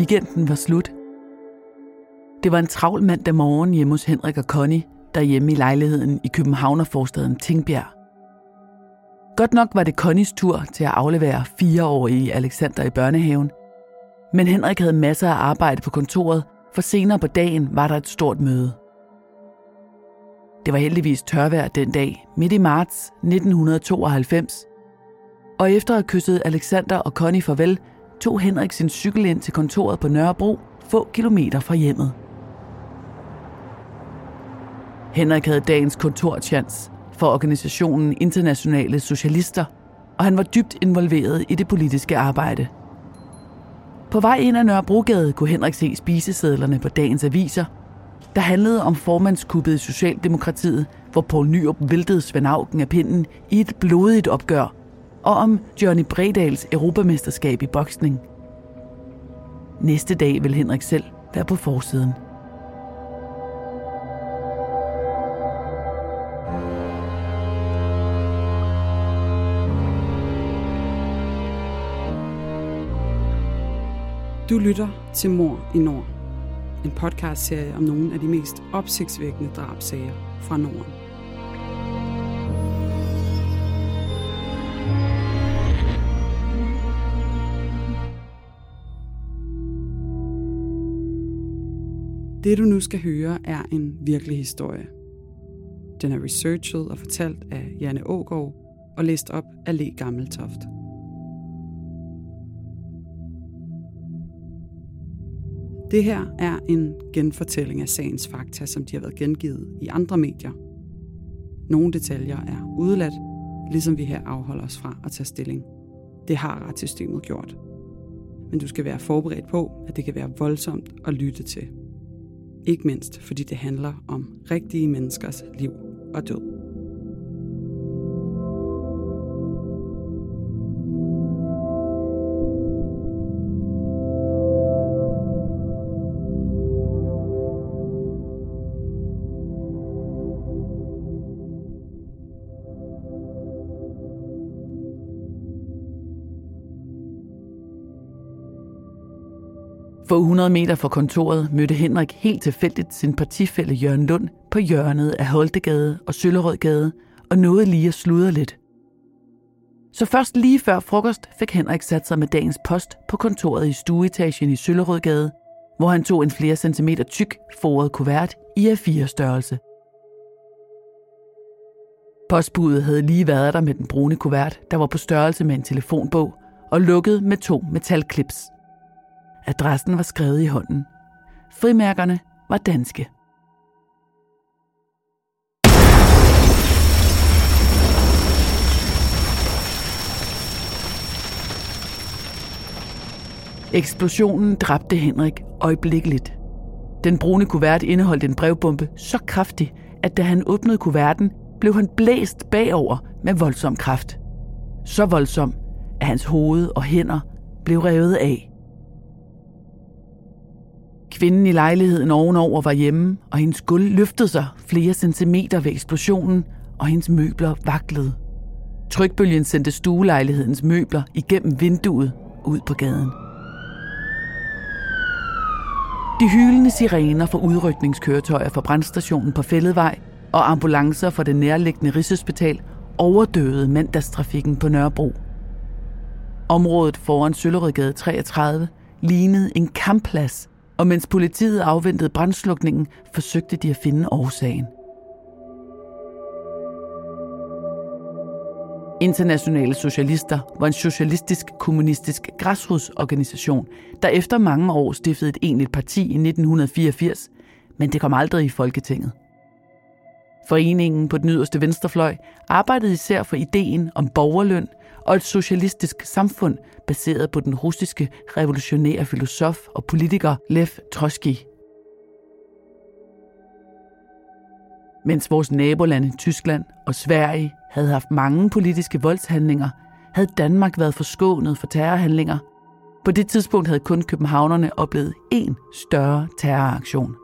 Weekenden var slut. Det var en travl mandag morgen hjemme hos Henrik og Connie, derhjemme i lejligheden i Københavnerforstaden Tingbjerg. Godt nok var det Connies tur til at aflevere fireårige Alexander i børnehaven, men Henrik havde masser af arbejde på kontoret, for senere på dagen var der et stort møde. Det var heldigvis tørvejr den dag, midt i marts 1992, og efter at have kysset Alexander og Connie farvel, tog Henrik sin cykel ind til kontoret på Nørrebro, få kilometer fra hjemmet. Henrik havde dagens kontortjans for organisationen Internationale Socialister, og han var dybt involveret i det politiske arbejde. På vej ind ad Nørrebrogade kunne Henrik se spisesedlerne på dagens aviser, der handlede om formandskuppet i Socialdemokratiet, hvor Poul Nyrup væltede Svend Auken af pinden i et blodigt opgør, og om Johnny Bredals europamesterskab i boksning. Næste dag vil Henrik selv være på forsiden. Du lytter til Mor i Nord. En podcastserie om nogle af de mest opsigtsvækkende drabsager fra Norden. Det du nu skal høre er en virkelig historie. Den er researchet og fortalt af Janne Ågaard og læst op af Le Gammeltoft. Det her er en genfortælling af sagens fakta, som de har været gengivet i andre medier. Nogle detaljer er udeladt, ligesom vi her afholder os fra at tage stilling. Det har retssystemet gjort. Men du skal være forberedt på, at det kan være voldsomt at lytte til. Ikke mindst fordi det handler om rigtige menneskers liv og død. Få 100 meter fra kontoret mødte Henrik helt tilfældigt sin partifælle Jørgen Lund på hjørnet af Holtegade og Søllerødgade og nåede lige at sludre lidt. Så først lige før frokost fik Henrik sat sig med dagens post på kontoret i stueetagen i Søllerødgade, hvor han tog en flere centimeter tyk foret kuvert i A4-størrelse. Postbudet havde lige været der med den brune kuvert, der var på størrelse med en telefonbog og lukket med to metalklips – Adressen var skrevet i hånden. Frimærkerne var danske. Eksplosionen dræbte Henrik øjeblikkeligt. Den brune kuvert indeholdt en brevbombe så kraftig, at da han åbnede kuverten, blev han blæst bagover med voldsom kraft. Så voldsom, at hans hoved og hænder blev revet af. Kvinden i lejligheden ovenover var hjemme, og hendes gulv løftede sig flere centimeter ved eksplosionen, og hendes møbler vaklede. Trykbølgen sendte stuelejlighedens møbler igennem vinduet ud på gaden. De hylende sirener fra udrykningskøretøjer fra brandstationen på Fælledvej og ambulancer fra det nærliggende Rigshospital overdøvede mandagstrafikken på Nørrebro. Området foran Søllerødgade 33 lignede en kampplads og mens politiet afventede brandslukningen, forsøgte de at finde årsagen. Internationale Socialister var en socialistisk kommunistisk græsrodsorganisation, der efter mange år stiftede et enligt parti i 1984, men det kom aldrig i Folketinget. Foreningen på den yderste venstrefløj arbejdede især for ideen om borgerløn og et socialistisk samfund baseret på den russiske revolutionære filosof og politiker Lev Trotsky. Mens vores nabolande Tyskland og Sverige havde haft mange politiske voldshandlinger, havde Danmark været forskånet for terrorhandlinger. På det tidspunkt havde kun københavnerne oplevet én større terroraktion.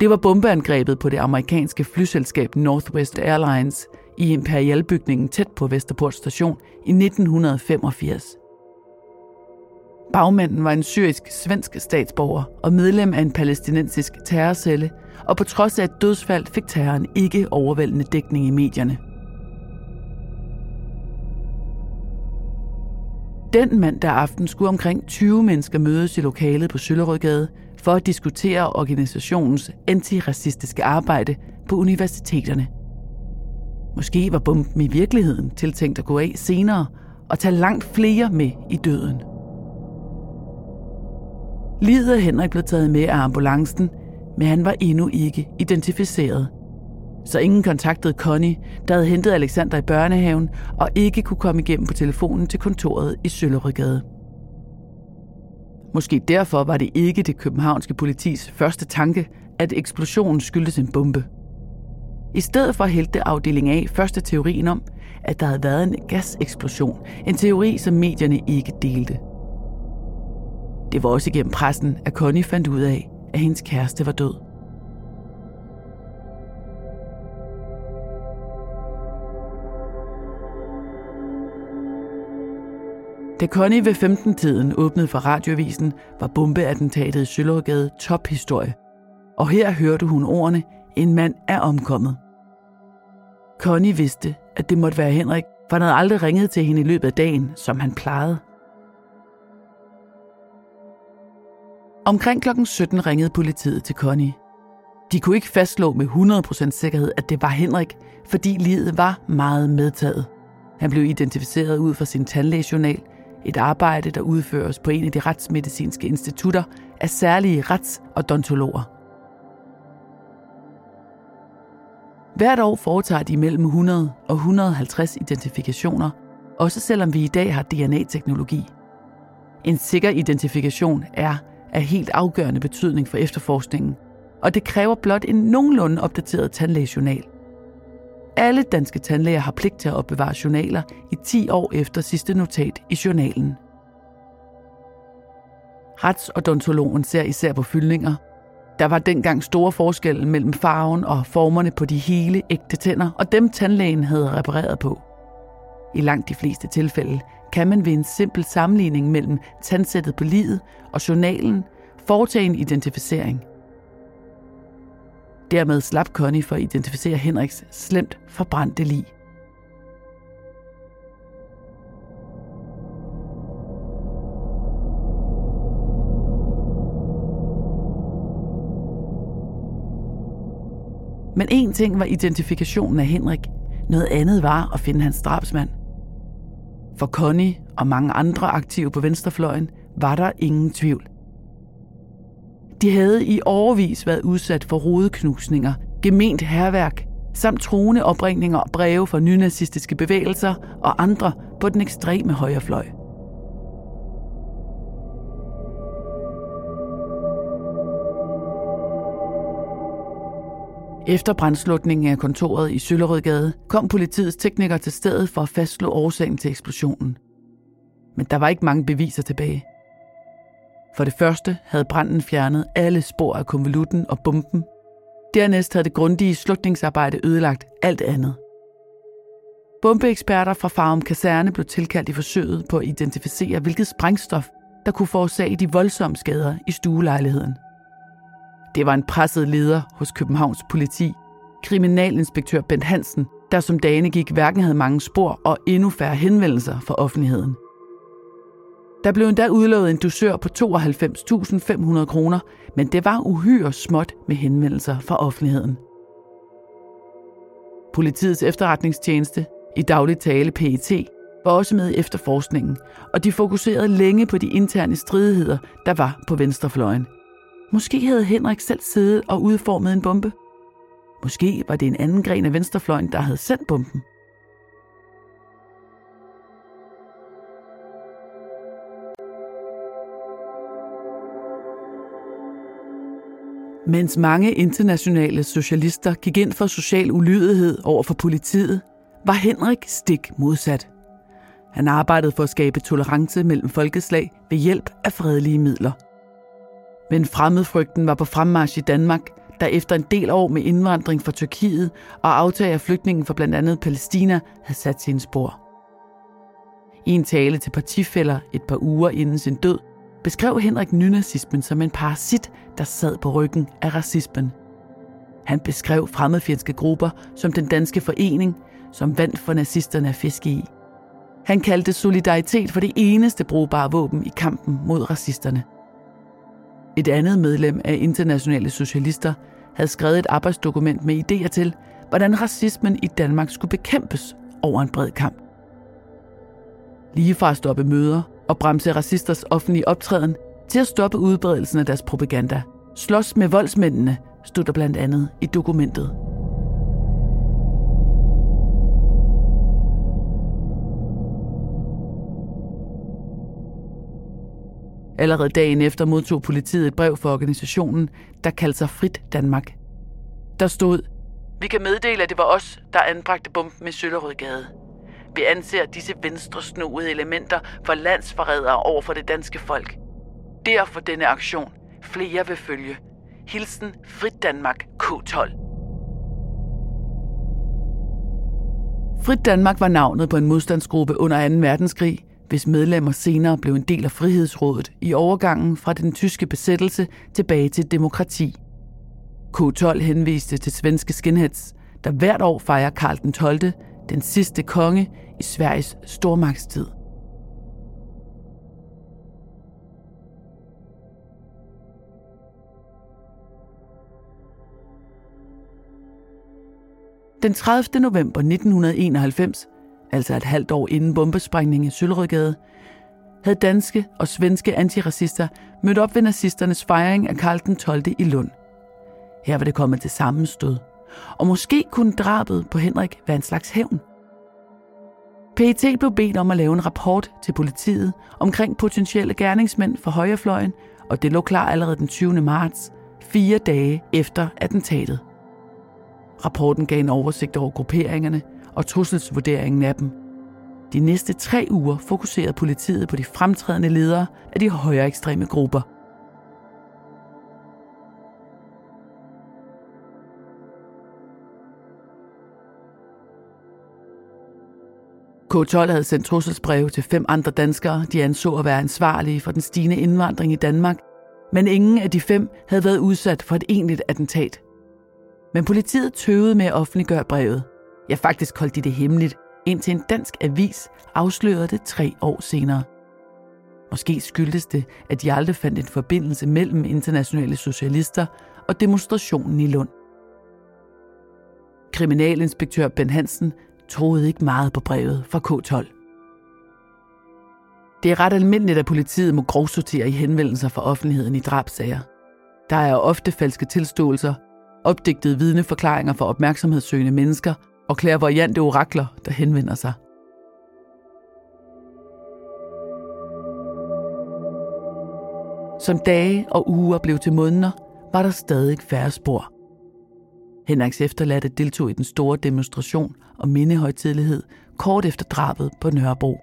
Det var bombeangrebet på det amerikanske flyselskab Northwest Airlines i Imperialbygningen tæt på Vesterport station i 1985. Bagmanden var en syrisk-svensk statsborger og medlem af en palæstinensisk terrorcelle, og på trods af et dødsfald fik terroren ikke overvældende dækning i medierne. Den mandag aften skulle omkring 20 mennesker mødes i lokalet på Søllerødgade for at diskutere organisationens antiracistiske arbejde på universiteterne. Måske var bomben i virkeligheden tiltænkt at gå af senere og tage langt flere med i døden. Livet af Henrik blev taget med af ambulancen, men han var endnu ikke identificeret. Så ingen kontaktede Connie, der havde hentet Alexander i børnehaven og ikke kunne komme igennem på telefonen til kontoret i Søllerødgade. Måske derfor var det ikke det københavnske politis første tanke, at eksplosionen skyldtes en bombe. I stedet for hældte afdeling A første teorien om, at der havde været en gaseksplosion, en teori, som medierne ikke delte. Det var også igennem pressen, at Connie fandt ud af, at hendes kæreste var død. Da Connie ved 15-tiden åbnede for radiovisen, var bombeattentatet i Søllergade tophistorie. Og her hørte hun ordene, en mand er omkommet. Connie vidste, at det måtte være Henrik, for han havde aldrig ringet til hende i løbet af dagen, som han plejede. Omkring kl. 17 ringede politiet til Connie. De kunne ikke fastslå med 100% sikkerhed, at det var Henrik, fordi livet var meget medtaget. Han blev identificeret ud fra sin tandlægejournal, et arbejde, der udføres på en af de retsmedicinske institutter af særlige rets- og dontologer. Hvert år foretager de mellem 100 og 150 identifikationer, også selvom vi i dag har DNA-teknologi. En sikker identifikation er af helt afgørende betydning for efterforskningen, og det kræver blot en nogenlunde opdateret tandlægejournal. Alle danske tandlæger har pligt til at opbevare journaler i 10 år efter sidste notat i journalen. Retsodontologen ser især på fyldninger. Der var dengang store forskelle mellem farven og formerne på de hele ægte tænder, og dem tandlægen havde repareret på. I langt de fleste tilfælde kan man ved en simpel sammenligning mellem tandsættet på livet og journalen foretage en identificering – Dermed slap Connie for at identificere Henriks slemt forbrændte lig. Men en ting var identifikationen af Henrik. Noget andet var at finde hans drabsmand. For Connie og mange andre aktive på venstrefløjen var der ingen tvivl. De havde i overvis været udsat for rodeknusninger, gement herværk, samt truende opringninger og breve fra nynazistiske bevægelser og andre på den ekstreme højrefløj. Efter brandslutningen af kontoret i Søllerødgade kom politiets teknikere til stedet for at fastslå årsagen til eksplosionen. Men der var ikke mange beviser tilbage. For det første havde branden fjernet alle spor af konvolutten og bomben. Dernæst havde det grundige slutningsarbejde ødelagt alt andet. Bombeeksperter fra Farum Kaserne blev tilkaldt i forsøget på at identificere, hvilket sprængstof, der kunne forårsage de voldsomme skader i stuelejligheden. Det var en presset leder hos Københavns politi, kriminalinspektør Bent Hansen, der som dagene gik hverken havde mange spor og endnu færre henvendelser fra offentligheden. Der blev endda udlovet en dusør på 92.500 kroner, men det var uhyre småt med henvendelser fra offentligheden. Politiets efterretningstjeneste, i daglig tale PET, var også med i efterforskningen, og de fokuserede længe på de interne stridigheder, der var på venstrefløjen. Måske havde Henrik selv siddet og udformet en bombe. Måske var det en anden gren af venstrefløjen, der havde sendt bomben. Mens mange internationale socialister gik ind for social ulydighed over for politiet, var Henrik stik modsat. Han arbejdede for at skabe tolerance mellem folkeslag ved hjælp af fredelige midler – men fremmedfrygten var på fremmarsch i Danmark, der efter en del år med indvandring fra Tyrkiet og aftag af flygtningen fra blandt andet Palæstina havde sat sine spor. I en tale til partifælder et par uger inden sin død, beskrev Henrik nynazismen som en parasit, der sad på ryggen af racismen. Han beskrev fremmedfjendske grupper som den danske forening, som vandt for nazisterne at fiske i. Han kaldte solidaritet for det eneste brugbare våben i kampen mod racisterne. Et andet medlem af internationale socialister havde skrevet et arbejdsdokument med idéer til, hvordan racismen i Danmark skulle bekæmpes over en bred kamp. Lige fra at stoppe møder og bremse racisters offentlige optræden til at stoppe udbredelsen af deres propaganda. Slås med voldsmændene, stod der blandt andet i dokumentet. Allerede dagen efter modtog politiet et brev fra organisationen, der kaldte sig Frit Danmark. Der stod, Vi kan meddele, at det var os, der anbragte bomben i Søllerødgade. Vi anser disse venstresnoede elementer for landsforrædere over for det danske folk. Derfor denne aktion. Flere vil følge. Hilsen Frit Danmark K12. Frit Danmark var navnet på en modstandsgruppe under 2. verdenskrig, hvis medlemmer senere blev en del af Frihedsrådet i overgangen fra den tyske besættelse tilbage til demokrati. K12 henviste til svenske skinheads, der hvert år fejrer Karl den 12., den sidste konge i Sveriges stormagtstid. Den 30. november 1991, altså et halvt år inden bombesprængningen i Sølrødgade, havde danske og svenske antiracister mødt op ved nazisternes fejring af Karl den 12. i Lund. Her var det kommet til sammenstød. Og måske kunne drabet på Henrik være en slags hævn. PET blev bedt om at lave en rapport til politiet omkring potentielle gerningsmænd for højrefløjen, og det lå klar allerede den 20. marts, fire dage efter attentatet. Rapporten gav en oversigt over grupperingerne og trusselsvurderingen af dem. De næste tre uger fokuserede politiet på de fremtrædende ledere af de højere ekstreme grupper – K12 havde sendt trusselsbreve til fem andre danskere, de anså at være ansvarlige for den stigende indvandring i Danmark, men ingen af de fem havde været udsat for et egentligt attentat. Men politiet tøvede med at offentliggøre brevet. Ja, faktisk holdt de det hemmeligt, indtil en dansk avis afslørede det tre år senere. Måske skyldtes det, at de aldrig fandt en forbindelse mellem internationale socialister og demonstrationen i Lund. Kriminalinspektør Ben Hansen troede ikke meget på brevet fra K12. Det er ret almindeligt, at politiet må grovsortere i henvendelser fra offentligheden i drabsager. Der er ofte falske tilståelser, opdigtede vidneforklaringer for opmærksomhedssøgende mennesker og klærvariante orakler, der henvender sig. Som dage og uger blev til måneder, var der stadig færre spor. Henriks efterladte deltog i den store demonstration og mindehøjtidlighed kort efter drabet på Nørrebro.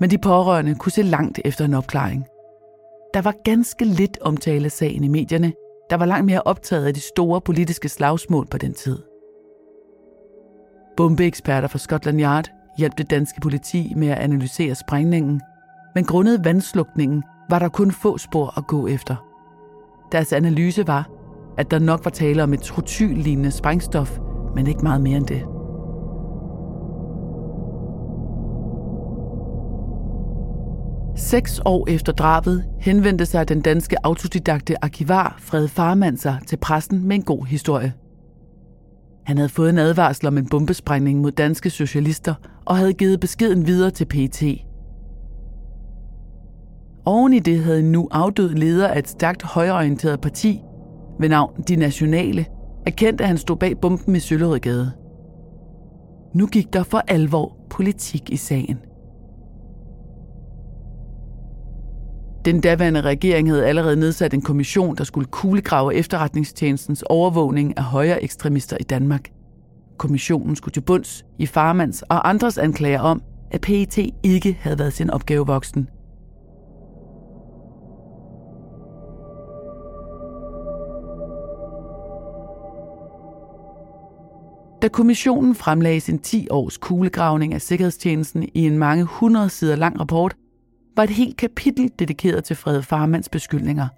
Men de pårørende kunne se langt efter en opklaring. Der var ganske lidt omtale af sagen i medierne, der var langt mere optaget af de store politiske slagsmål på den tid. Bombeeksperter fra Scotland Yard hjalp det danske politi med at analysere sprængningen, men grundet vandslukningen var der kun få spor at gå efter. Deres analyse var, at der nok var tale om et trotyl-lignende sprængstof, men ikke meget mere end det. Seks år efter drabet henvendte sig den danske autodidakte arkivar Fred Farmand sig til pressen med en god historie. Han havde fået en advarsel om en bombesprængning mod danske socialister og havde givet beskeden videre til PT. Oven i det havde en nu afdød leder af et stærkt højreorienteret parti ved navn De Nationale, erkendte, at han stod bag bomben i Søllerødgade. Nu gik der for alvor politik i sagen. Den daværende regering havde allerede nedsat en kommission, der skulle kuglegrave efterretningstjenestens overvågning af højre ekstremister i Danmark. Kommissionen skulle til bunds i Farmans og andres anklager om, at PET ikke havde været sin opgave voksen. Da kommissionen fremlagde sin 10 års kuglegravning af sikkerhedstjenesten i en mange hundrede sider lang rapport, var et helt kapitel dedikeret til Frede Farmands beskyldninger.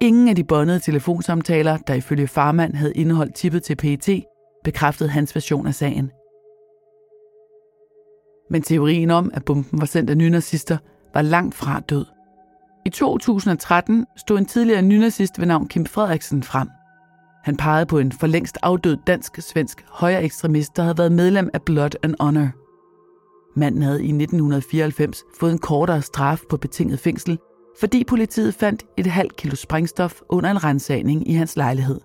Ingen af de bondede telefonsamtaler, der ifølge Farmand havde indeholdt tippet til PET, bekræftede hans version af sagen. Men teorien om, at bomben var sendt af nynazister, var langt fra død. I 2013 stod en tidligere nynazist ved navn Kim Frederiksen frem. Han pegede på en for længst afdød dansk-svensk højre ekstremist, der havde været medlem af Blood and Honor. Manden havde i 1994 fået en kortere straf på betinget fængsel, fordi politiet fandt et halvt kilo sprængstof under en rensagning i hans lejlighed.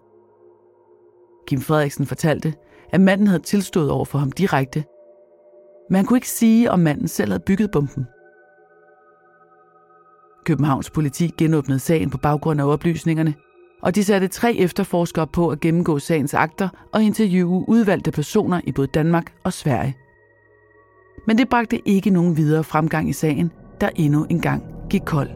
Kim Frederiksen fortalte, at manden havde tilstået over for ham direkte, men han kunne ikke sige, om manden selv havde bygget bomben. Københavns politi genåbnede sagen på baggrund af oplysningerne, og de satte tre efterforskere på at gennemgå sagens akter og interviewe udvalgte personer i både Danmark og Sverige. Men det bragte ikke nogen videre fremgang i sagen, der endnu engang gik kold.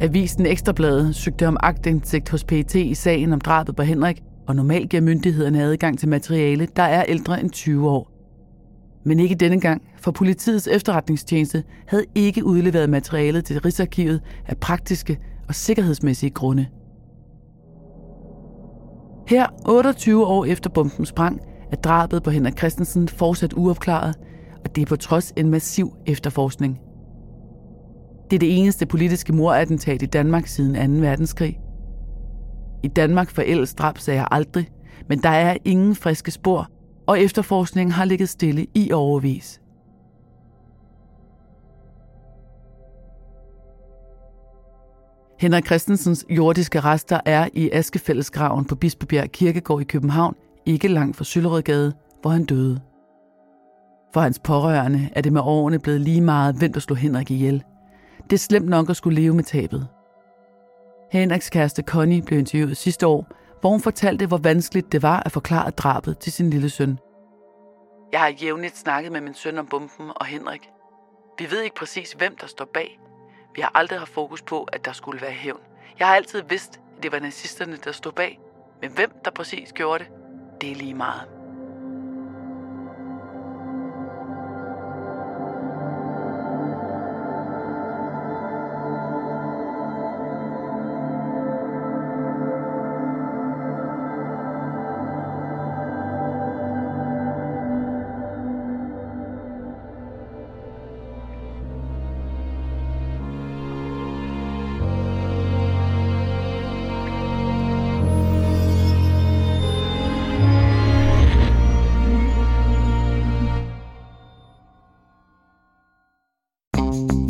Avisen Ekstrabladet søgte om agtindsigt hos PET i sagen om drabet på Henrik, og normalt giver myndighederne adgang til materiale, der er ældre end 20 år. Men ikke denne gang, for politiets efterretningstjeneste havde ikke udleveret materialet til Rigsarkivet af praktiske og sikkerhedsmæssige grunde. Her, 28 år efter bomben sprang, er drabet på Henrik Christensen fortsat uopklaret, og det er på trods en massiv efterforskning. Det er det eneste politiske morattentat i Danmark siden 2. verdenskrig. I Danmark forældes drabsager aldrig, men der er ingen friske spor, og efterforskningen har ligget stille i overvis. Henrik Christensens jordiske rester er i Askefællesgraven på Bispebjerg Kirkegård i København, ikke langt fra Søllerødgade, hvor han døde. For hans pårørende er det med årene blevet lige meget hvem der slå Henrik ihjel. Det er slemt nok at skulle leve med tabet. Henriks kæreste Connie blev interviewet sidste år, hvor hun fortalte, hvor vanskeligt det var at forklare drabet til sin lille søn. Jeg har jævnligt snakket med min søn om bomben og Henrik. Vi ved ikke præcis, hvem der står bag, vi har aldrig haft fokus på, at der skulle være hævn. Jeg har altid vidst, at det var nazisterne, der stod bag. Men hvem der præcis gjorde det, det er lige meget.